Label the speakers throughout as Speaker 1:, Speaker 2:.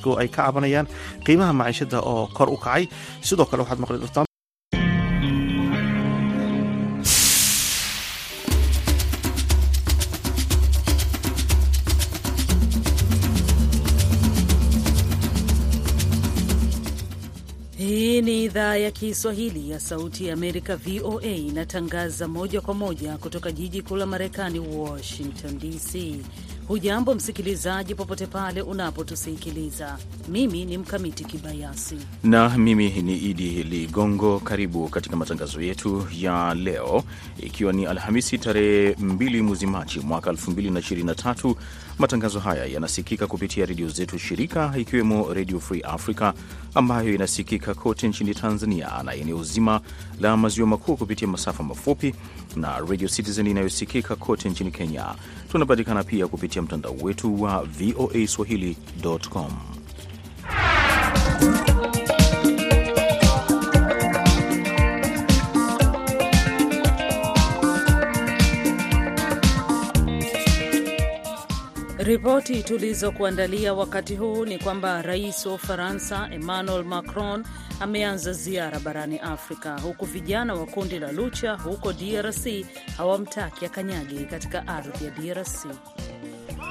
Speaker 1: dadku ay ka cabanayaan qiimaha maciishada oo kor u kacay sidoo kale waxaad maqli doontaan
Speaker 2: Hii ni idhaa ya Kiswahili ya Sauti ya Amerika, VOA, inatangaza moja kwa moja kutoka jiji kuu la Marekani, Washington DC. Hujambo msikilizaji, popote pale unapotusikiliza. Mimi ni Mkamiti Kibayasi
Speaker 3: na mimi ni Idi Ligongo. Karibu katika matangazo yetu ya leo, ikiwa ni Alhamisi tarehe 2 mwezi Machi mwaka 2023. Matangazo haya yanasikika kupitia redio zetu shirika, ikiwemo Redio Free Africa ambayo inasikika kote nchini Tanzania na eneo zima la maziwa makuu kupitia masafa mafupi na Radio Citizen inayosikika kote nchini Kenya. Tunapatikana pia kupitia mtandao wetu wa VOA swahili.com.
Speaker 2: Ripoti tulizokuandalia wakati huu ni kwamba rais wa Ufaransa Emmanuel Macron ameanza ziara barani Afrika, huku vijana wa kundi la Lucha huko DRC hawamtaki akanyage katika ardhi ya DRC.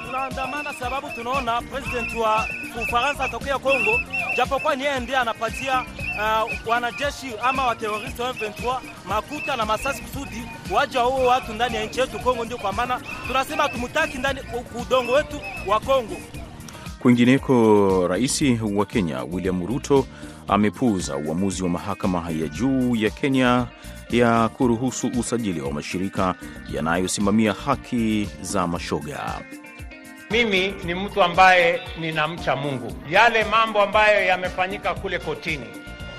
Speaker 4: Tunaandamana sababu tunaona president wa Ufaransa atokea Kongo, japokuwa ni yeye ndiye anapatia uh, wanajeshi ama wateroristi wa M23 makuta na masasi kusudi waje huo watu ndani ya nchi yetu Kongo. Ndio kwa maana tunasema hatumutaki ndani udongo wetu wa Kongo.
Speaker 3: Kwingineko, rais wa Kenya William Ruto amepuuza uamuzi wa mahakama ya juu ya Kenya ya kuruhusu usajili wa mashirika yanayosimamia haki za mashoga.
Speaker 5: Mimi ni mtu ambaye ninamcha Mungu. Yale mambo ambayo yamefanyika kule kotini,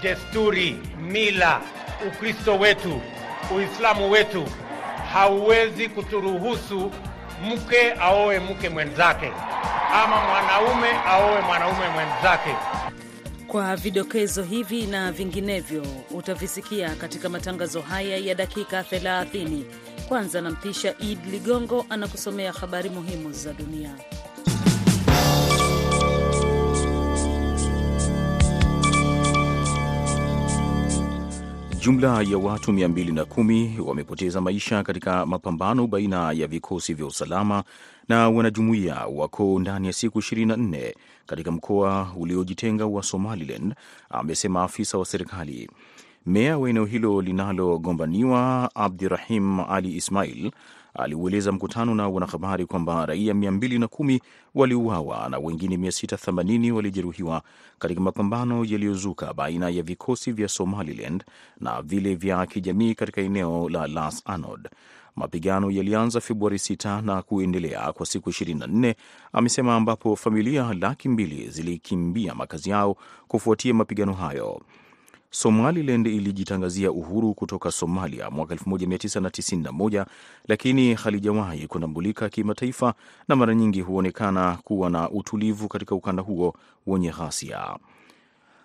Speaker 5: desturi, mila, Ukristo wetu, Uislamu wetu hauwezi kuturuhusu mke aoe mke mwenzake ama mwanaume aoe mwanaume mwenzake.
Speaker 2: Kwa vidokezo hivi na vinginevyo utavisikia katika matangazo haya ya dakika 30. Kwanza nampisha Id Ligongo anakusomea habari muhimu za dunia.
Speaker 3: Jumla ya watu 210 wamepoteza maisha katika mapambano baina ya vikosi vya usalama na wanajumuiya wako ndani ya siku 24 katika mkoa uliojitenga wa Somaliland, amesema afisa wa serikali. Meya wa eneo hilo linalogombaniwa Abdirahim Ali Ismail aliueleza mkutano na wanahabari kwamba raia 210 waliuawa na wengine 680 walijeruhiwa katika mapambano yaliyozuka baina ya vikosi vya Somaliland na vile vya kijamii katika eneo la Las Anod. Mapigano yalianza Februari 6 na kuendelea kwa siku 24, amesema, ambapo familia laki mbili zilikimbia makazi yao kufuatia mapigano hayo. Somaliland ilijitangazia uhuru kutoka Somalia mwaka 1991 lakini halijawahi kutambulika kimataifa na mara nyingi huonekana kuwa na utulivu katika ukanda huo wenye ghasia.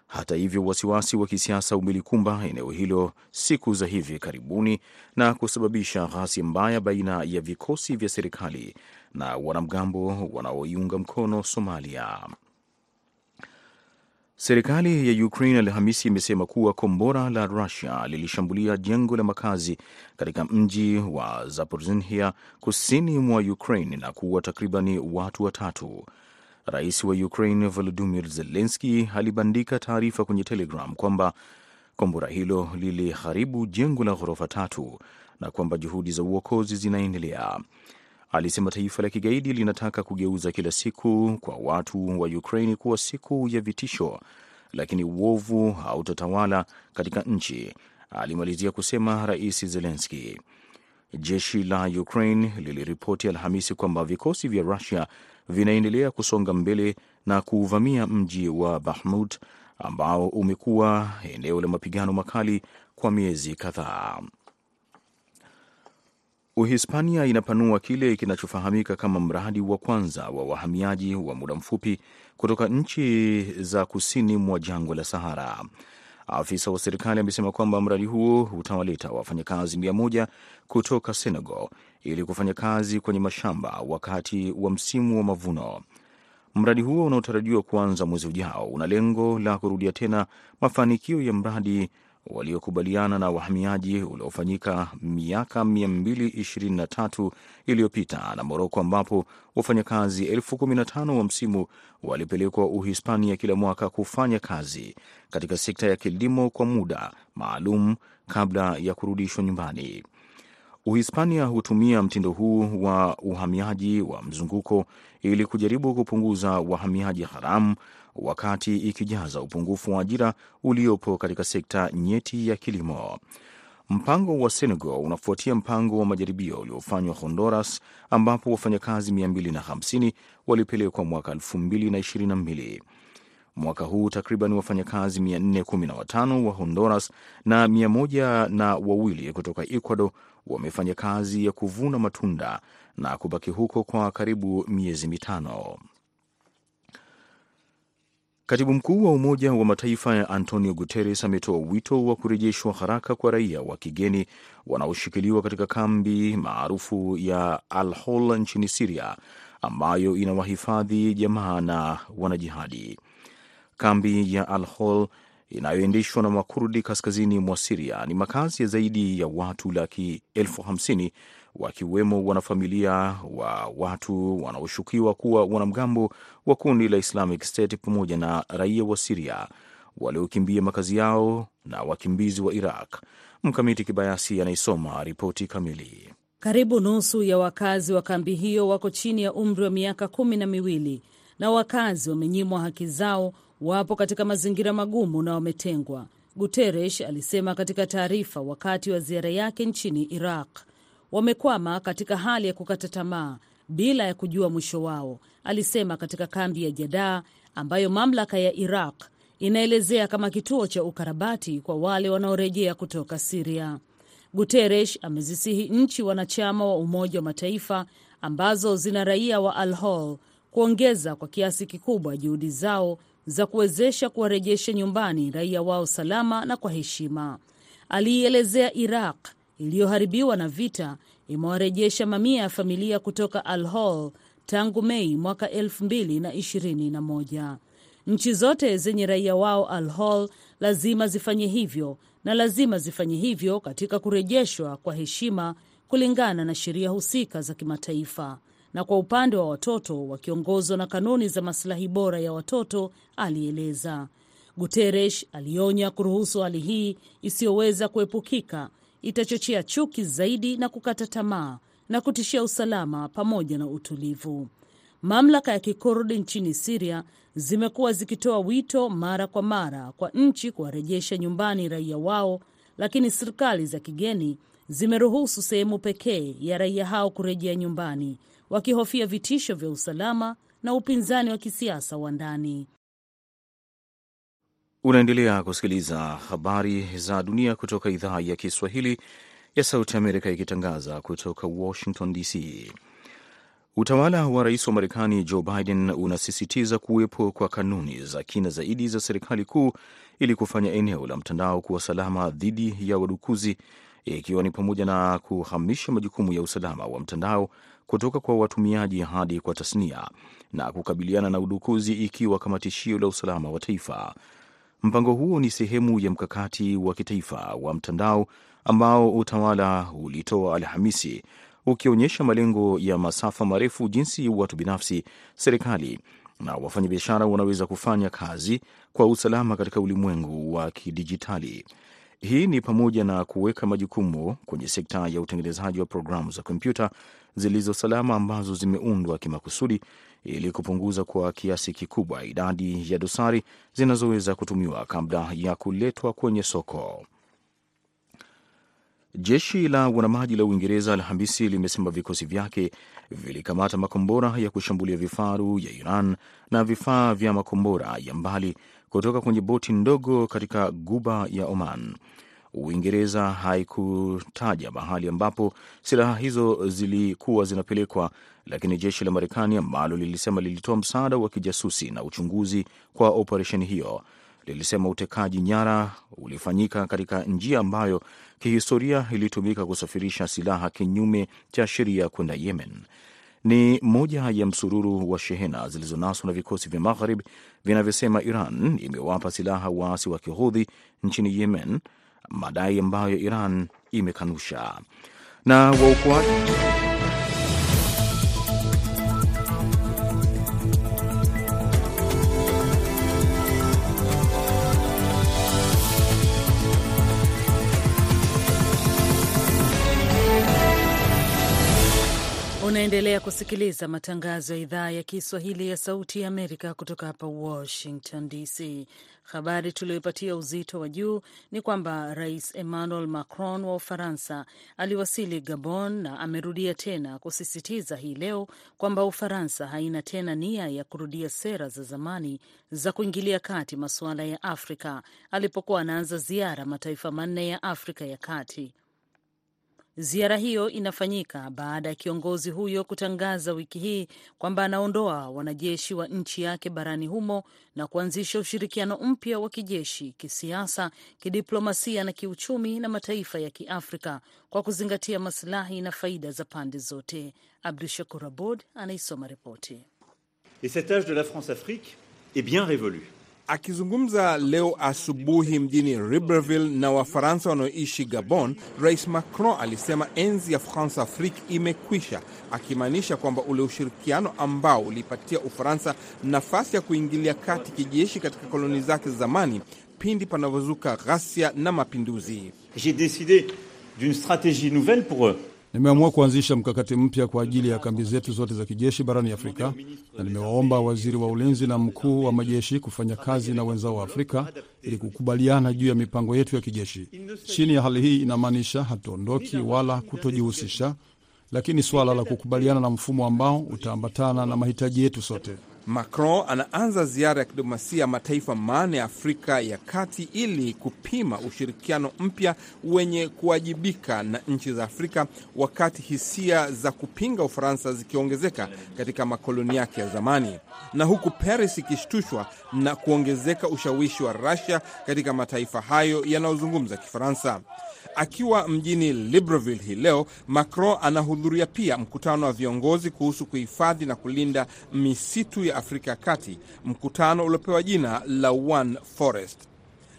Speaker 3: Hata hivyo, wasiwasi wa kisiasa umelikumba eneo hilo siku za hivi karibuni na kusababisha ghasia mbaya baina ya vikosi vya serikali na wanamgambo wanaoiunga mkono Somalia. Serikali ya Ukraine Alhamisi imesema kuwa kombora la Rusia lilishambulia jengo la makazi katika mji wa Zaporizhia kusini mwa Ukraine na kuua takribani watu watatu. Rais wa Ukraine Volodymyr Zelensky alibandika taarifa kwenye Telegram kwamba kombora hilo liliharibu jengo la ghorofa tatu na kwamba juhudi za uokozi zinaendelea. Alisema taifa la kigaidi linataka kugeuza kila siku kwa watu wa Ukraini kuwa siku ya vitisho, lakini uovu hautatawala katika nchi, alimalizia kusema Rais Zelenski. Jeshi la Ukraine liliripoti Alhamisi kwamba vikosi vya Rusia vinaendelea kusonga mbele na kuuvamia mji wa Bahmut ambao umekuwa eneo la mapigano makali kwa miezi kadhaa. Uhispania inapanua kile kinachofahamika kama mradi wa kwanza wa wahamiaji wa muda mfupi kutoka nchi za kusini mwa jangwa la Sahara. Afisa wa serikali amesema kwamba mradi huo utawaleta wafanyakazi mia moja kutoka Senegal ili kufanya kazi kwenye mashamba wakati wa msimu wa mavuno. Mradi huo unaotarajiwa kuanza mwezi ujao una lengo la kurudia tena mafanikio ya mradi waliokubaliana na wahamiaji uliofanyika miaka 223 iliyopita na Moroko, ambapo wafanyakazi elfu 15 wa msimu walipelekwa Uhispania kila mwaka kufanya kazi katika sekta ya kilimo kwa muda maalum kabla ya kurudishwa nyumbani. Uhispania hutumia mtindo huu wa uhamiaji wa mzunguko ili kujaribu kupunguza wahamiaji haramu wakati ikijaza upungufu wa ajira uliopo katika sekta nyeti ya kilimo. Mpango wa Senegal unafuatia mpango wa majaribio uliofanywa Honduras, ambapo wafanyakazi 250 walipelekwa mwaka 2022. Mwaka huu takriban wafanyakazi 415 wa Honduras na mia moja na wawili kutoka Ecuador wamefanya kazi ya kuvuna matunda na kubaki huko kwa karibu miezi mitano. Katibu mkuu wa Umoja wa Mataifa ya Antonio Guterres ametoa wito wa kurejeshwa haraka kwa raia wa kigeni wanaoshikiliwa katika kambi maarufu ya Al Hol nchini Siria ambayo inawahifadhi jamaa na wanajihadi. Kambi ya Al Hol inayoendeshwa na Makurdi kaskazini mwa Siria ni makazi ya zaidi ya watu laki elfu hamsini wakiwemo wanafamilia wa watu wanaoshukiwa kuwa wanamgambo wa kundi la Islamic State pamoja na raia wa Siria waliokimbia makazi yao na wakimbizi wa Iraq. Mkamiti Kibayasi anaisoma ripoti kamili.
Speaker 2: Karibu nusu ya wakazi wa kambi hiyo wako chini ya umri wa miaka kumi na miwili na wakazi wamenyimwa haki zao, wapo katika mazingira magumu na wametengwa, Guterres alisema katika taarifa wakati wa ziara yake nchini Iraq. Wamekwama katika hali ya kukata tamaa bila ya kujua mwisho wao, alisema katika kambi ya Jadaa ambayo mamlaka ya Iraq inaelezea kama kituo cha ukarabati kwa wale wanaorejea kutoka Siria. Guterres amezisihi nchi wanachama wa Umoja wa Mataifa ambazo zina raia wa Al Hol kuongeza kwa kiasi kikubwa juhudi zao za kuwezesha kuwarejesha nyumbani raia wao salama na kwa heshima. Aliielezea Iraq iliyoharibiwa na vita imewarejesha mamia ya familia kutoka Al Hol tangu Mei mwaka elfu mbili na ishirini na moja. Nchi zote zenye raia wao Al Hol lazima zifanye hivyo na lazima zifanye hivyo katika kurejeshwa kwa heshima kulingana na sheria husika za kimataifa na kwa upande wa watoto wakiongozwa na kanuni za masilahi bora ya watoto, alieleza. Guterres alionya kuruhusu hali hii isiyoweza kuepukika itachochea chuki zaidi na kukata tamaa na kutishia usalama pamoja na utulivu. Mamlaka ya kikurdi nchini Siria zimekuwa zikitoa wito mara kwa mara kwa nchi kuwarejesha nyumbani raia wao, lakini serikali za kigeni zimeruhusu sehemu pekee ya raia hao kurejea nyumbani, wakihofia vitisho vya usalama na upinzani wa kisiasa wa ndani.
Speaker 3: Unaendelea kusikiliza habari za dunia kutoka idhaa ya Kiswahili ya Sauti Amerika ikitangaza kutoka Washington DC. Utawala wa rais wa Marekani Joe Biden unasisitiza kuwepo kwa kanuni za kina zaidi za serikali kuu ili kufanya eneo la mtandao kuwa salama dhidi ya wadukuzi, ikiwa ni pamoja na kuhamisha majukumu ya usalama wa mtandao kutoka kwa watumiaji hadi kwa tasnia na kukabiliana na udukuzi ikiwa kama tishio la usalama wa taifa. Mpango huo ni sehemu ya mkakati wa kitaifa wa mtandao ambao utawala ulitoa Alhamisi, ukionyesha malengo ya masafa marefu, jinsi watu binafsi, serikali na wafanyabiashara wanaweza kufanya kazi kwa usalama katika ulimwengu wa kidijitali. Hii ni pamoja na kuweka majukumu kwenye sekta ya utengenezaji wa programu za kompyuta zilizo salama ambazo zimeundwa kimakusudi ili kupunguza kwa kiasi kikubwa idadi ya dosari zinazoweza kutumiwa kabla ya kuletwa kwenye soko. Jeshi la wanamaji la Uingereza Alhamisi limesema vikosi vyake vilikamata makombora ya kushambulia vifaru ya Iran na vifaa vya makombora ya mbali kutoka kwenye boti ndogo katika guba ya Oman. Uingereza haikutaja mahali ambapo silaha hizo zilikuwa zinapelekwa, lakini jeshi la Marekani ambalo lilisema lilitoa msaada wa kijasusi na uchunguzi kwa operesheni hiyo lilisema utekaji nyara ulifanyika katika njia ambayo kihistoria ilitumika kusafirisha silaha kinyume cha sheria kwenda Yemen. ni moja ya msururu wa shehena zilizonaswa na vikosi vya Maghrib vinavyosema Iran imewapa silaha waasi wa Kihudhi nchini Yemen, madai ambayo Iran imekanusha. Na waokoaji
Speaker 2: Unaendelea kusikiliza matangazo ya idhaa ya Kiswahili ya Sauti ya Amerika kutoka hapa Washington DC. Habari tuliyoipatia uzito wa juu ni kwamba Rais Emmanuel Macron wa Ufaransa aliwasili Gabon na amerudia tena kusisitiza hii leo kwamba Ufaransa haina tena nia ya kurudia sera za zamani za kuingilia kati masuala ya Afrika alipokuwa anaanza ziara mataifa manne ya Afrika ya Kati. Ziara hiyo inafanyika baada ya kiongozi huyo kutangaza wiki hii kwamba anaondoa wanajeshi wa nchi yake barani humo na kuanzisha ushirikiano mpya wa kijeshi, kisiasa, kidiplomasia na kiuchumi na mataifa ya Kiafrika kwa kuzingatia masilahi na faida za pande zote. Abdu Shakur Abud anaisoma ripoti.
Speaker 6: Et cet age de la France-Afrique est bien révolu.
Speaker 7: Akizungumza leo asubuhi mjini Libreville na Wafaransa wanaoishi Gabon, Rais Macron alisema enzi ya France Afrique imekwisha, akimaanisha kwamba ule ushirikiano ambao ulipatia Ufaransa nafasi ya kuingilia kati kijeshi katika koloni zake zamani pindi panavyozuka ghasia na mapinduzi.
Speaker 6: J'ai décidé d'une stratégie nouvelle pour eux.
Speaker 8: Nimeamua kuanzisha mkakati mpya kwa ajili ya kambi zetu zote za kijeshi barani Afrika, na nimewaomba waziri wa ulinzi na mkuu wa majeshi kufanya kazi na wenzao wa Afrika ili kukubaliana juu ya mipango yetu ya kijeshi. Chini ya hali hii, inamaanisha hatuondoki wala kutojihusisha, lakini suala la kukubaliana na mfumo ambao utaambatana na mahitaji yetu sote.
Speaker 7: Macron anaanza ziara ya kidiplomasia mataifa manne ya Afrika ya Kati ili kupima ushirikiano mpya wenye kuwajibika na nchi za Afrika, wakati hisia za kupinga Ufaransa zikiongezeka katika makoloni yake ya zamani, na huku Paris ikishtushwa na kuongezeka ushawishi wa Russia katika mataifa hayo yanayozungumza Kifaransa. Akiwa mjini Libreville hii leo, Macron anahudhuria pia mkutano wa viongozi kuhusu kuhifadhi na kulinda misitu ya Afrika ya Kati, mkutano uliopewa jina la One Forest.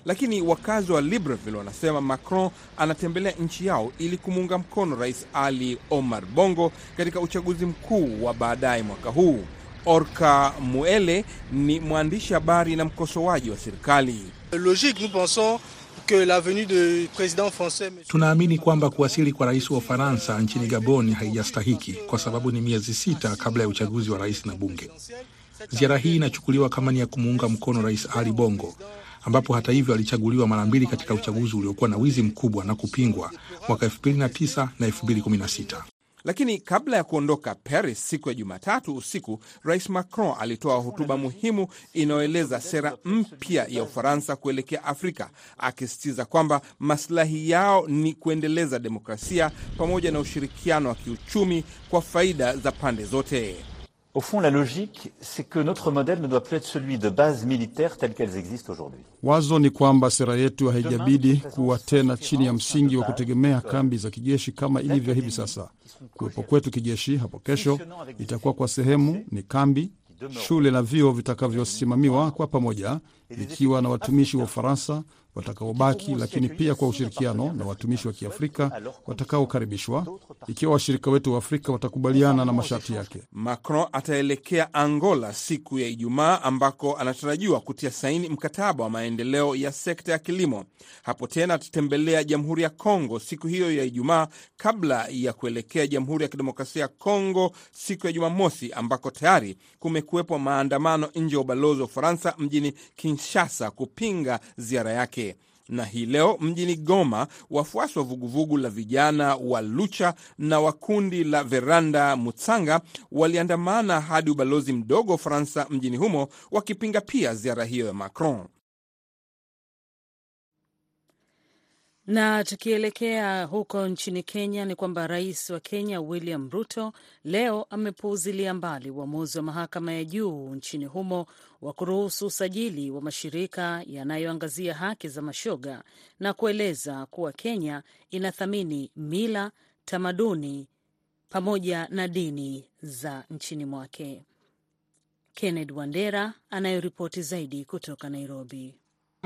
Speaker 7: Lakini wakazi wa Libreville wanasema Macron anatembelea nchi yao ili kumuunga mkono Rais Ali Omar Bongo katika uchaguzi mkuu wa baadaye mwaka huu. Orka Muele ni mwandishi habari na mkosoaji wa serikali.
Speaker 9: Tunaamini kwamba kuwasili kwa rais wa Ufaransa nchini Gabon haijastahiki kwa sababu ni miezi sita kabla ya uchaguzi wa rais na bunge. Ziara hii inachukuliwa kama ni ya kumuunga mkono Rais Ali Bongo, ambapo hata hivyo alichaguliwa mara mbili katika uchaguzi uliokuwa na wizi mkubwa na kupingwa mwaka 2009 na 2016.
Speaker 7: Lakini kabla ya kuondoka Paris siku ya Jumatatu usiku, Rais Macron alitoa hotuba muhimu inayoeleza sera mpya ya Ufaransa kuelekea Afrika, akisisitiza kwamba maslahi yao ni kuendeleza demokrasia pamoja na ushirikiano wa kiuchumi kwa faida za pande zote.
Speaker 6: Au fond, la logique, c'est que notre modèle ne doit plus être celui de bases militaires telles qu'elles existent aujourd'hui.
Speaker 8: Wazo ni kwamba sera yetu haijabidi kuwa tena chini ya msingi wa kutegemea kambi za kijeshi kama ilivyo hivi sasa. Kuwepo kwetu kijeshi hapo kesho itakuwa kwa sehemu ni kambi, shule na vyuo vitakavyosimamiwa kwa pamoja, vikiwa na watumishi wa Ufaransa watakaobaki, lakini pia kwa ushirikiano na watumishi wa Kiafrika watakaokaribishwa, ikiwa washirika wetu wa Afrika watakubaliana na masharti yake.
Speaker 7: Macron ataelekea Angola siku ya Ijumaa ambako anatarajiwa kutia saini mkataba wa maendeleo ya sekta ya kilimo. Hapo tena atatembelea Jamhuri ya Kongo siku hiyo ya Ijumaa kabla ya kuelekea Jamhuri ya Kidemokrasia ya Kongo siku ya Jumamosi, ambako tayari kumekuwepo maandamano nje ya ubalozi wa Ufaransa mjini Kinshasa kupinga ziara yake na hii leo mjini Goma, wafuasi wa vuguvugu la vijana wa Lucha na wa kundi la Veranda Mutsanga waliandamana hadi ubalozi mdogo wa Ufaransa mjini humo wakipinga pia ziara hiyo ya Macron.
Speaker 2: Na tukielekea huko nchini Kenya ni kwamba rais wa Kenya William Ruto leo amepuuzilia mbali uamuzi wa mahakama ya juu nchini humo wa kuruhusu usajili wa mashirika yanayoangazia haki za mashoga na kueleza kuwa Kenya inathamini mila, tamaduni pamoja na dini za nchini mwake. Kenneth Wandera anayoripoti zaidi kutoka Nairobi.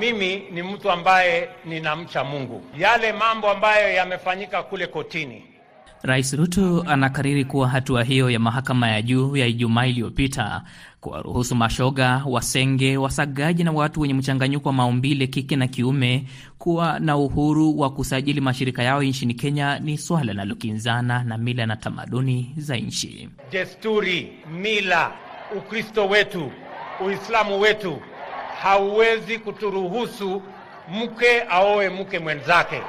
Speaker 5: Mimi ni mtu ambaye ninamcha Mungu. Yale mambo ambayo yamefanyika kule kotini,
Speaker 10: Rais Ruto anakariri kuwa hatua hiyo ya mahakama ya juu ya Ijumaa iliyopita kuwaruhusu mashoga, wasenge, wasagaji na watu wenye mchanganyiko wa maumbile kike na kiume kuwa na uhuru wa kusajili mashirika yao nchini Kenya ni swala linalokinzana na mila na tamaduni za nchi.
Speaker 5: desturi, mila, Ukristo wetu, Uislamu wetu hauwezi kuturuhusu mke aoe mke mwenzake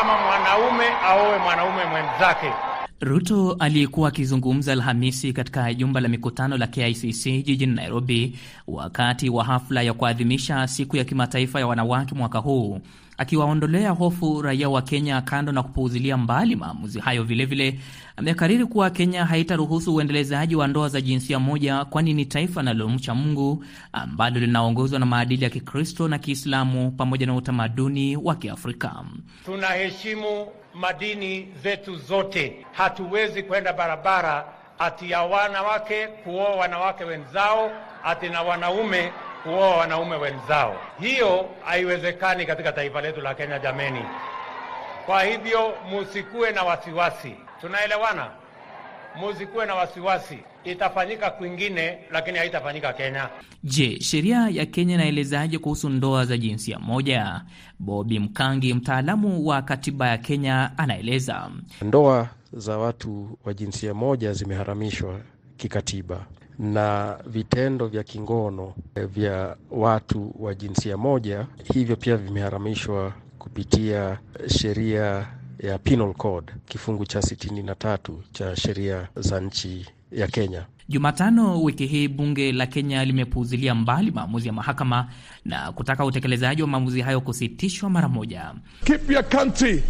Speaker 5: ama mwanaume aoe mwanaume mwenzake.
Speaker 10: Ruto aliyekuwa akizungumza Alhamisi katika jumba la mikutano la KICC jijini Nairobi wakati wa hafla ya kuadhimisha siku ya kimataifa ya wanawake mwaka huu, akiwaondolea hofu raia wa Kenya, kando na kupuuzilia mbali maamuzi hayo, vilevile amekariri kuwa Kenya haitaruhusu uendelezaji wa ndoa za jinsia moja, kwani ni taifa linalomcha Mungu ambalo linaongozwa na maadili ya Kikristo na Kiislamu pamoja na utamaduni wa Kiafrika.
Speaker 5: Tunaheshimu madini zetu zote. Hatuwezi kwenda barabara ati ya wanawake kuoa wanawake wenzao ati na wanaume kuoa wanaume wenzao. Hiyo haiwezekani katika taifa letu la Kenya, jameni. Kwa hivyo musikuwe na wasiwasi, tunaelewana? Musikuwe na wasiwasi, itafanyika kwingine, lakini haitafanyika Kenya.
Speaker 10: Je, sheria ya Kenya inaelezaje kuhusu ndoa za jinsia moja? Bobi Mkangi, mtaalamu wa katiba ya Kenya, anaeleza.
Speaker 11: Ndoa za watu wa jinsia moja zimeharamishwa kikatiba na vitendo vya kingono vya watu wa jinsia moja hivyo pia vimeharamishwa kupitia sheria ya Penal Code kifungu cha sitini na tatu cha sheria za nchi ya Kenya.
Speaker 10: Jumatano wiki hii bunge la Kenya limepuuzilia mbali maamuzi ya mahakama na kutaka utekelezaji wa maamuzi hayo kusitishwa mara moja.
Speaker 12: Keep your country,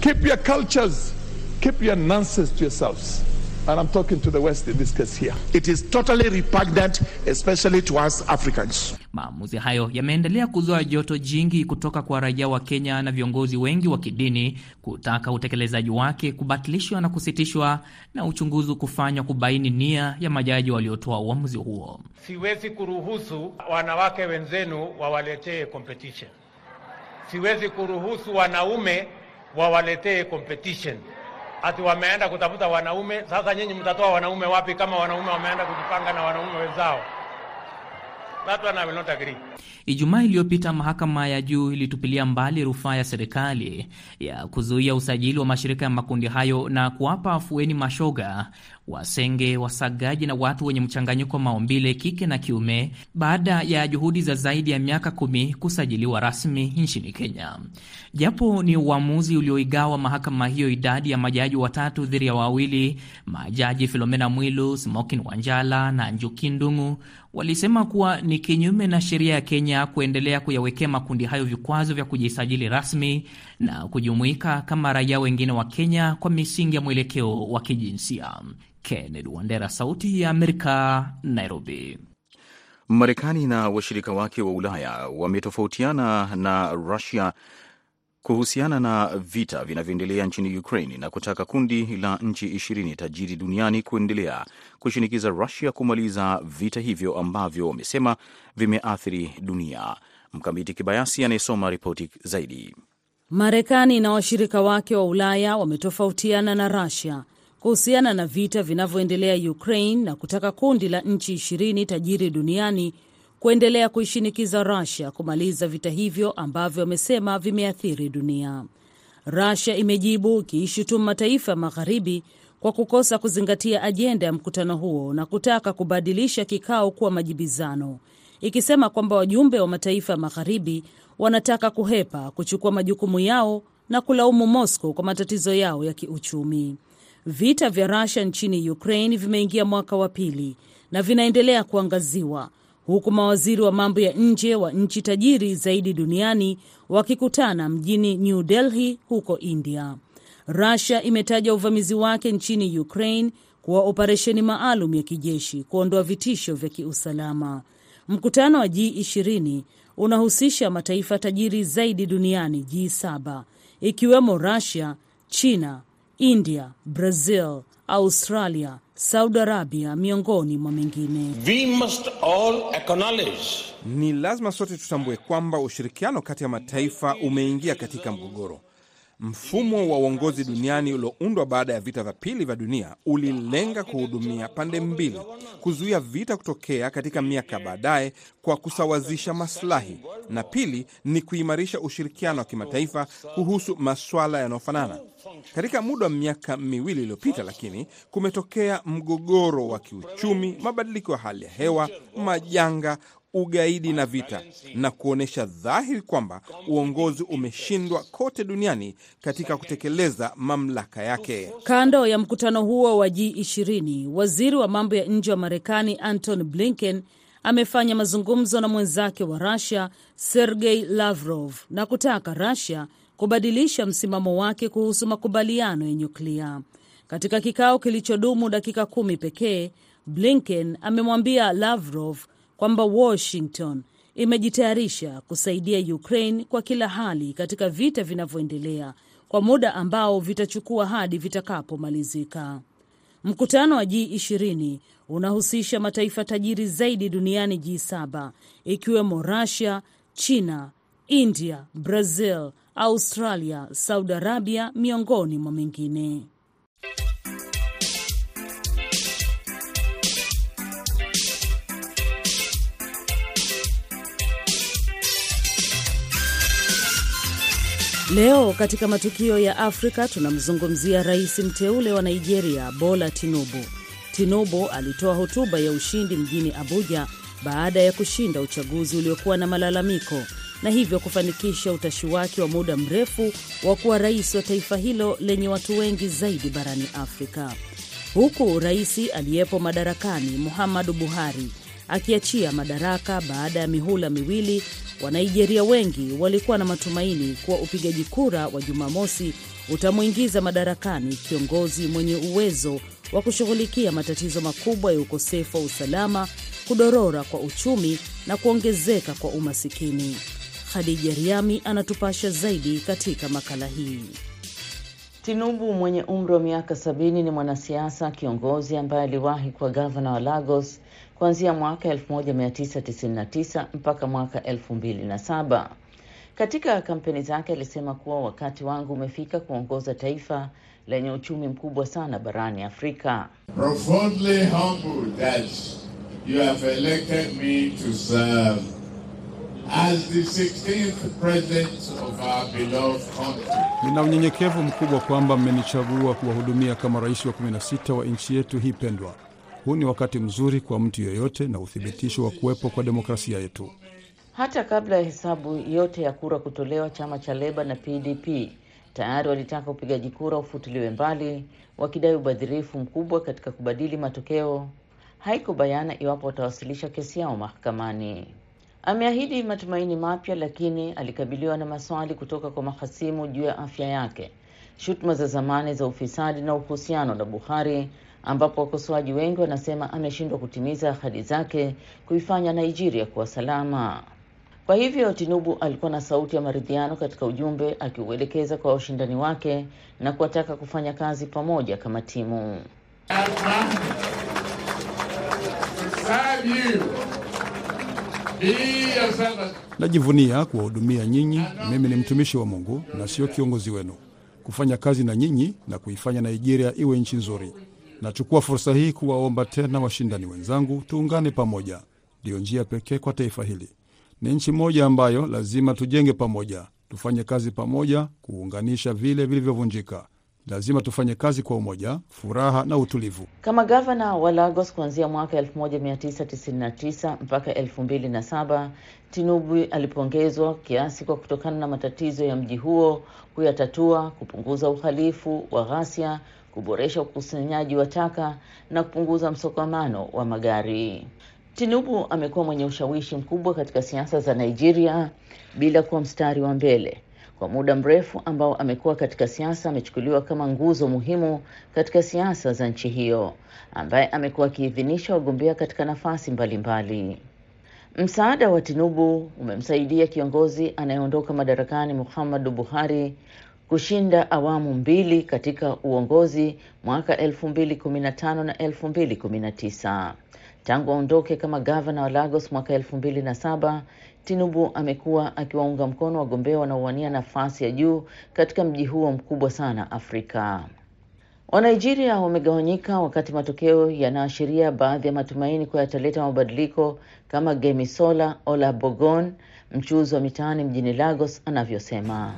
Speaker 12: keep your cultures, keep your nonsense to yourselves. And I'm talking to the West in this case here. It is totally repugnant, especially to us Africans.
Speaker 10: Maamuzi hayo yameendelea kuzoa joto jingi kutoka kwa raia wa Kenya na viongozi wengi wa kidini kutaka utekelezaji wake kubatilishwa na kusitishwa na uchunguzi kufanywa kubaini nia ya majaji waliotoa uamuzi huo.
Speaker 5: Siwezi kuruhusu wanawake wenzenu wawaletee competition. Siwezi kuruhusu wanaume wawaletee competition ati wameenda kutafuta wanaume. Sasa nyinyi mtatoa wanaume wapi kama wanaume wameenda kujipanga na wanaume wenzao? That one I will not agree.
Speaker 10: Ijumaa iliyopita mahakama ya juu ilitupilia mbali rufaa ya serikali ya kuzuia usajili wa mashirika ya makundi hayo na kuwapa afueni mashoga, wasenge, wasagaji na watu wenye mchanganyiko wa maumbile kike na kiume baada ya juhudi za zaidi ya miaka kumi kusajiliwa rasmi nchini Kenya. Japo ni uamuzi ulioigawa mahakama hiyo idadi ya majaji watatu dhidi ya wawili, majaji Filomena Mwilu, Smokin Wanjala na Njuki Ndung'u walisema kuwa ni kinyume na sheria ya Kenya kuendelea kuyawekea makundi hayo vikwazo vya kujisajili rasmi na kujumuika kama raia wengine wa Kenya kwa misingi ya mwelekeo wa kijinsia. Kennedy Wandera, Sauti ya Amerika, Nairobi.
Speaker 3: Marekani na washirika wake wa Ulaya wametofautiana na Rusia kuhusiana na vita vinavyoendelea nchini Ukraine na kutaka kundi la nchi ishirini tajiri duniani kuendelea kushinikiza Rusia kumaliza vita hivyo ambavyo wamesema vimeathiri dunia. Mkamiti Kibayasi anayesoma ripoti zaidi.
Speaker 2: Marekani na washirika wake wa Ulaya wametofautiana na Rusia kuhusiana na vita vinavyoendelea Ukraine na kutaka kundi la nchi ishirini tajiri duniani kuendelea kuishinikiza Russia kumaliza vita hivyo ambavyo wamesema vimeathiri dunia. Russia imejibu ikiishutumu mataifa ya magharibi kwa kukosa kuzingatia ajenda ya mkutano huo na kutaka kubadilisha kikao kuwa majibizano, ikisema kwamba wajumbe wa mataifa ya magharibi wanataka kuhepa kuchukua majukumu yao na kulaumu Moscow kwa matatizo yao ya kiuchumi. Vita vya Russia nchini Ukraine vimeingia mwaka wa pili na vinaendelea kuangaziwa huku mawaziri wa mambo ya nje wa nchi tajiri zaidi duniani wakikutana mjini New Delhi huko India. Russia imetaja uvamizi wake nchini Ukraine kuwa operesheni maalum ya kijeshi kuondoa vitisho vya kiusalama. Mkutano wa G20 unahusisha mataifa tajiri zaidi duniani G7, ikiwemo Russia, China, India, Brazil, Australia, Saudi Arabia miongoni mwa mengine.
Speaker 13: We must all acknowledge
Speaker 7: Ni lazima sote tutambue kwamba ushirikiano kati ya mataifa umeingia katika mgogoro. Mfumo wa uongozi duniani ulioundwa baada ya vita vya pili vya dunia ulilenga kuhudumia pande mbili, kuzuia vita kutokea katika miaka baadaye kwa kusawazisha maslahi, na pili ni kuimarisha ushirikiano wa kimataifa kuhusu maswala yanayofanana. Katika muda wa miaka miwili iliyopita, lakini kumetokea mgogoro wa kiuchumi, mabadiliko ya hali ya hewa, majanga ugaidi na vita, na kuonyesha dhahiri kwamba uongozi umeshindwa kote duniani katika kutekeleza mamlaka yake.
Speaker 2: Kando ya mkutano huo wa G20, waziri wa mambo ya nje wa Marekani Antony Blinken amefanya mazungumzo na mwenzake wa Russia Sergei Lavrov na kutaka Russia kubadilisha msimamo wake kuhusu makubaliano ya nyuklia. Katika kikao kilichodumu dakika kumi pekee, Blinken amemwambia Lavrov kwamba Washington imejitayarisha kusaidia Ukraine kwa kila hali katika vita vinavyoendelea kwa muda ambao vitachukua hadi vitakapomalizika. Mkutano wa G20 unahusisha mataifa tajiri zaidi duniani G7 ikiwemo Russia, China, India, Brazil, Australia, Saudi Arabia miongoni mwa mengine. Leo katika matukio ya Afrika tunamzungumzia rais mteule wa Nigeria Bola Tinubu. Tinubu alitoa hotuba ya ushindi mjini Abuja baada ya kushinda uchaguzi uliokuwa na malalamiko na hivyo kufanikisha utashi wake wa muda mrefu wa kuwa rais wa taifa hilo lenye watu wengi zaidi barani Afrika, huku rais aliyepo madarakani Muhammadu Buhari akiachia madaraka baada ya mihula miwili. Wanaijeria wengi walikuwa na matumaini kuwa upigaji kura wa Jumamosi utamwingiza madarakani kiongozi mwenye uwezo wa kushughulikia matatizo makubwa ya ukosefu wa usalama, kudorora kwa uchumi na kuongezeka kwa umasikini. Khadija Riami anatupasha zaidi katika makala hii.
Speaker 14: Tinubu mwenye umri wa miaka sabini ni mwanasiasa kiongozi ambaye aliwahi kuwa gavana wa Lagos kuanzia mwaka 1999 mpaka mwaka 2007. Katika kampeni zake alisema kuwa wakati wangu umefika kuongoza taifa lenye uchumi mkubwa sana barani Afrika.
Speaker 15: Profoundly humbled that you have elected me to serve as the 16th president of our beloved country.
Speaker 8: Nina unyenyekevu mkubwa kwamba mmenichagua kuwahudumia kama rais wa 16 wa nchi yetu hii pendwa. Huu ni wakati mzuri kwa mtu yeyote na uthibitisho wa kuwepo kwa demokrasia yetu.
Speaker 14: Hata kabla ya hesabu yote ya kura kutolewa, chama cha Leba na PDP tayari walitaka upigaji kura ufutiliwe mbali, wakidai ubadhirifu mkubwa katika kubadili matokeo. Haiko bayana iwapo watawasilisha kesi yao mahakamani. Ameahidi matumaini mapya, lakini alikabiliwa na maswali kutoka kwa mahasimu juu ya afya yake, shutuma za zamani za ufisadi na uhusiano na Buhari, ambapo wakosoaji wengi wanasema ameshindwa kutimiza ahadi zake kuifanya Nigeria kuwa salama. Kwa hivyo Tinubu alikuwa na sauti ya maridhiano katika ujumbe akiuelekeza kwa washindani wake na kuwataka kufanya kazi pamoja kama timu.
Speaker 8: Najivunia kuwahudumia nyinyi. Mimi ni mtumishi wa Mungu na sio kiongozi wenu, kufanya kazi na nyinyi na kuifanya Nigeria iwe nchi nzuri. Nachukua fursa hii kuwaomba tena washindani wenzangu, tuungane pamoja. Ndiyo njia pekee kwa taifa hili. Ni nchi moja ambayo lazima tujenge pamoja, tufanye kazi pamoja kuunganisha vile vilivyovunjika. Lazima tufanye kazi kwa umoja, furaha na utulivu.
Speaker 14: Kama gavana wa Lagos kuanzia mwaka 1999 mpaka 2007, Tinubu alipongezwa kiasi kwa kutokana na matatizo ya mji huo kuyatatua, kupunguza uhalifu wa ghasia, kuboresha ukusanyaji wa taka na kupunguza msongamano wa magari. Tinubu amekuwa mwenye ushawishi mkubwa katika siasa za Nigeria bila kuwa mstari wa mbele. Kwa muda mrefu ambao amekuwa katika siasa, amechukuliwa kama nguzo muhimu katika siasa za nchi hiyo, ambaye amekuwa akiidhinisha wagombea katika nafasi mbalimbali mbali. Msaada wa Tinubu umemsaidia kiongozi anayeondoka madarakani Muhammadu Buhari kushinda awamu mbili katika uongozi mwaka 2015 na 2019. Tangu aondoke kama gavana wa Lagos mwaka 2007, Tinubu amekuwa akiwaunga mkono wagombea wanaowania nafasi ya juu katika mji huo mkubwa sana Afrika. Wanigeria wamegawanyika wakati matokeo yanaashiria baadhi ya matumaini kuwa yataleta mabadiliko kama Gemisola Olabogon, mchuuzi wa mitaani mjini Lagos, anavyosema.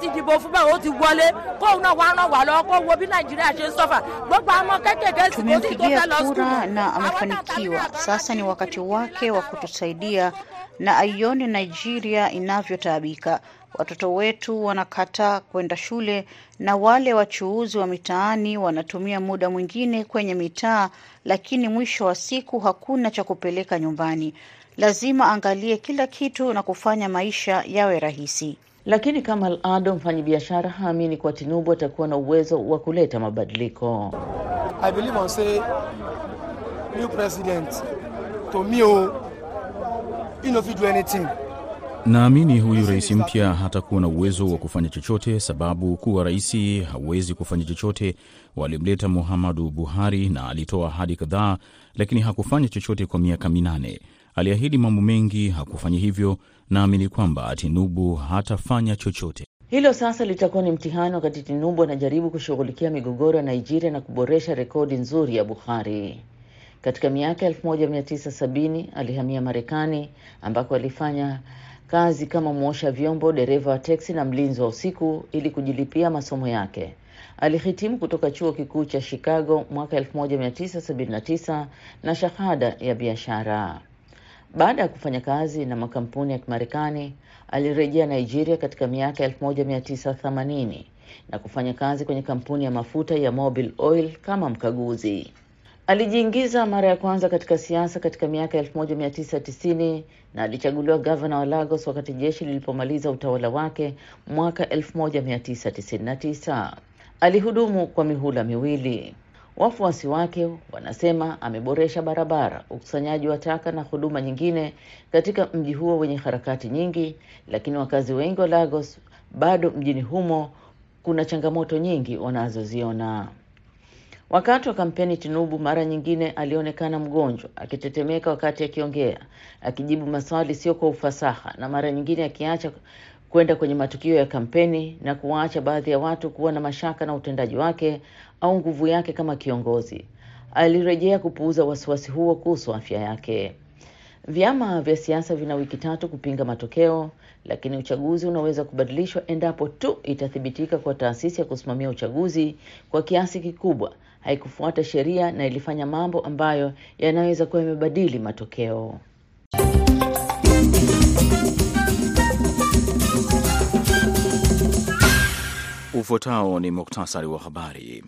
Speaker 16: Ti dìbò fún bẹ́ẹ̀ ó ti wọlé kóun náà wá ràn wá lọ́wọ́ kó wo bí nàìjíríà ṣe ń sọ́fà gbogbo àwọn kékèké sì kó sì tó
Speaker 17: Tumempigia
Speaker 16: fẹ́ lọ skul.
Speaker 17: kura na amefanikiwa. Sasa ni wakati wake wa kutusaidia na aione Nigeria inavyotaabika. Watoto wetu wanakataa kwenda shule na wale wachuuzi wa mitaani wanatumia muda mwingine kwenye mitaa, lakini mwisho wa siku hakuna cha kupeleka nyumbani. Lazima angalie kila kitu na kufanya maisha yawe rahisi.
Speaker 14: Lakini Kamal Ado, mfanyabiashara, haamini kuwa Tinubu atakuwa na uwezo wa kuleta mabadiliko.
Speaker 18: I believe on say new president to me he no fit do anything.
Speaker 3: Naamini huyu rais mpya hatakuwa na uwezo wa kufanya chochote, sababu kuwa rais hawezi kufanya chochote. Walimleta Muhammadu Buhari na alitoa ahadi kadhaa, lakini hakufanya chochote kwa miaka minane. Aliahidi mambo mengi, hakufanya hivyo. Naamini kwamba Tinubu hatafanya chochote.
Speaker 14: Hilo sasa litakuwa ni mtihani wakati Tinubu anajaribu kushughulikia migogoro ya Nigeria na kuboresha rekodi nzuri ya Buhari. Katika miaka 1970 alihamia Marekani ambako alifanya kazi kama mwosha vyombo, dereva wa teksi na mlinzi wa usiku ili kujilipia masomo yake. Alihitimu kutoka chuo kikuu cha Chicago mwaka 1979 na shahada ya biashara. Baada ya kufanya kazi na makampuni ya Kimarekani, alirejea Nigeria katika miaka 1980 na kufanya kazi kwenye kampuni ya mafuta ya Mobil Oil kama mkaguzi. Alijiingiza mara ya kwanza katika siasa katika miaka 1990 na alichaguliwa gavana wa Lagos wakati jeshi lilipomaliza utawala wake mwaka 1999. Alihudumu kwa mihula miwili. Wafuasi wake wanasema ameboresha barabara, ukusanyaji wa taka na huduma nyingine katika mji huo wenye harakati nyingi, lakini wakazi wengi wa Lagos bado mjini humo kuna changamoto nyingi wanazoziona. Wakati wa kampeni, Tinubu mara nyingine alionekana mgonjwa, akitetemeka wakati akiongea, akijibu maswali sio kwa ufasaha, na mara nyingine akiacha kwenda kwenye matukio ya kampeni na kuwaacha baadhi ya watu kuwa na mashaka na utendaji wake au nguvu yake kama kiongozi. Alirejea kupuuza wasiwasi huo kuhusu afya yake. Vyama vya siasa vina wiki tatu kupinga matokeo, lakini uchaguzi unaweza kubadilishwa endapo tu itathibitika kwa taasisi ya kusimamia uchaguzi kwa kiasi kikubwa haikufuata sheria na ilifanya mambo ambayo yanaweza kuwa yamebadili matokeo.
Speaker 3: Ufuatao ni muktasari wa habari.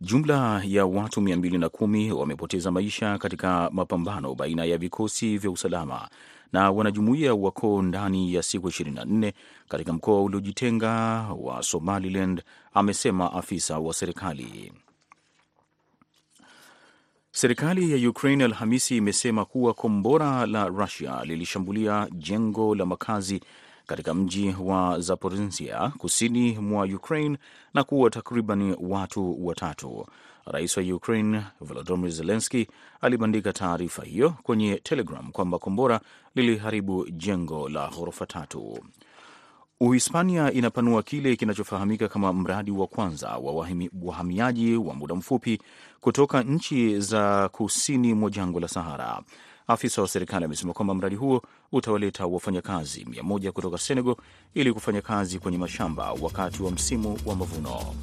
Speaker 3: Jumla ya watu 210 wamepoteza maisha katika mapambano baina ya vikosi vya usalama na wanajumuiya wako ndani ya siku 24 katika mkoa uliojitenga wa Somaliland, amesema afisa wa serikali. Serikali ya Ukraine Alhamisi imesema kuwa kombora la Rusia lilishambulia jengo la makazi katika mji wa Zaporizhia kusini mwa Ukraine na kuwa takriban watu watatu. Rais wa Ukraine Volodymyr Zelensky alibandika taarifa hiyo kwenye Telegram kwamba kombora liliharibu jengo la ghorofa tatu. Uhispania inapanua kile kinachofahamika kama mradi wa kwanza wa wahamiaji wa muda mfupi kutoka nchi za kusini mwa jangwa la Sahara. Afisa wa serikali amesema kwamba mradi huo utawaleta wafanyakazi mia moja kutoka Senegal ili kufanya kazi kwenye mashamba wakati wa msimu wa mavuno.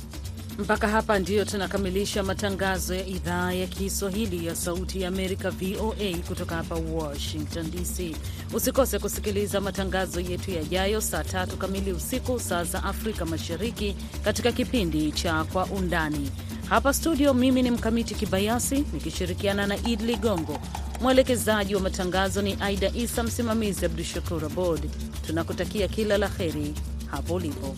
Speaker 2: Mpaka hapa ndiyo tunakamilisha matangazo ya idhaa ya Kiswahili ya Sauti ya Amerika, VOA, kutoka hapa Washington DC. Usikose kusikiliza matangazo yetu yajayo saa tatu kamili usiku, saa za Afrika Mashariki, katika kipindi cha Kwa Undani. Hapa studio, mimi ni Mkamiti Kibayasi nikishirikiana na Id Ligongo. Mwelekezaji wa matangazo ni Aida Isa, msimamizi Abdu Shakur Abod. Tunakutakia kila la heri hapo ulipo.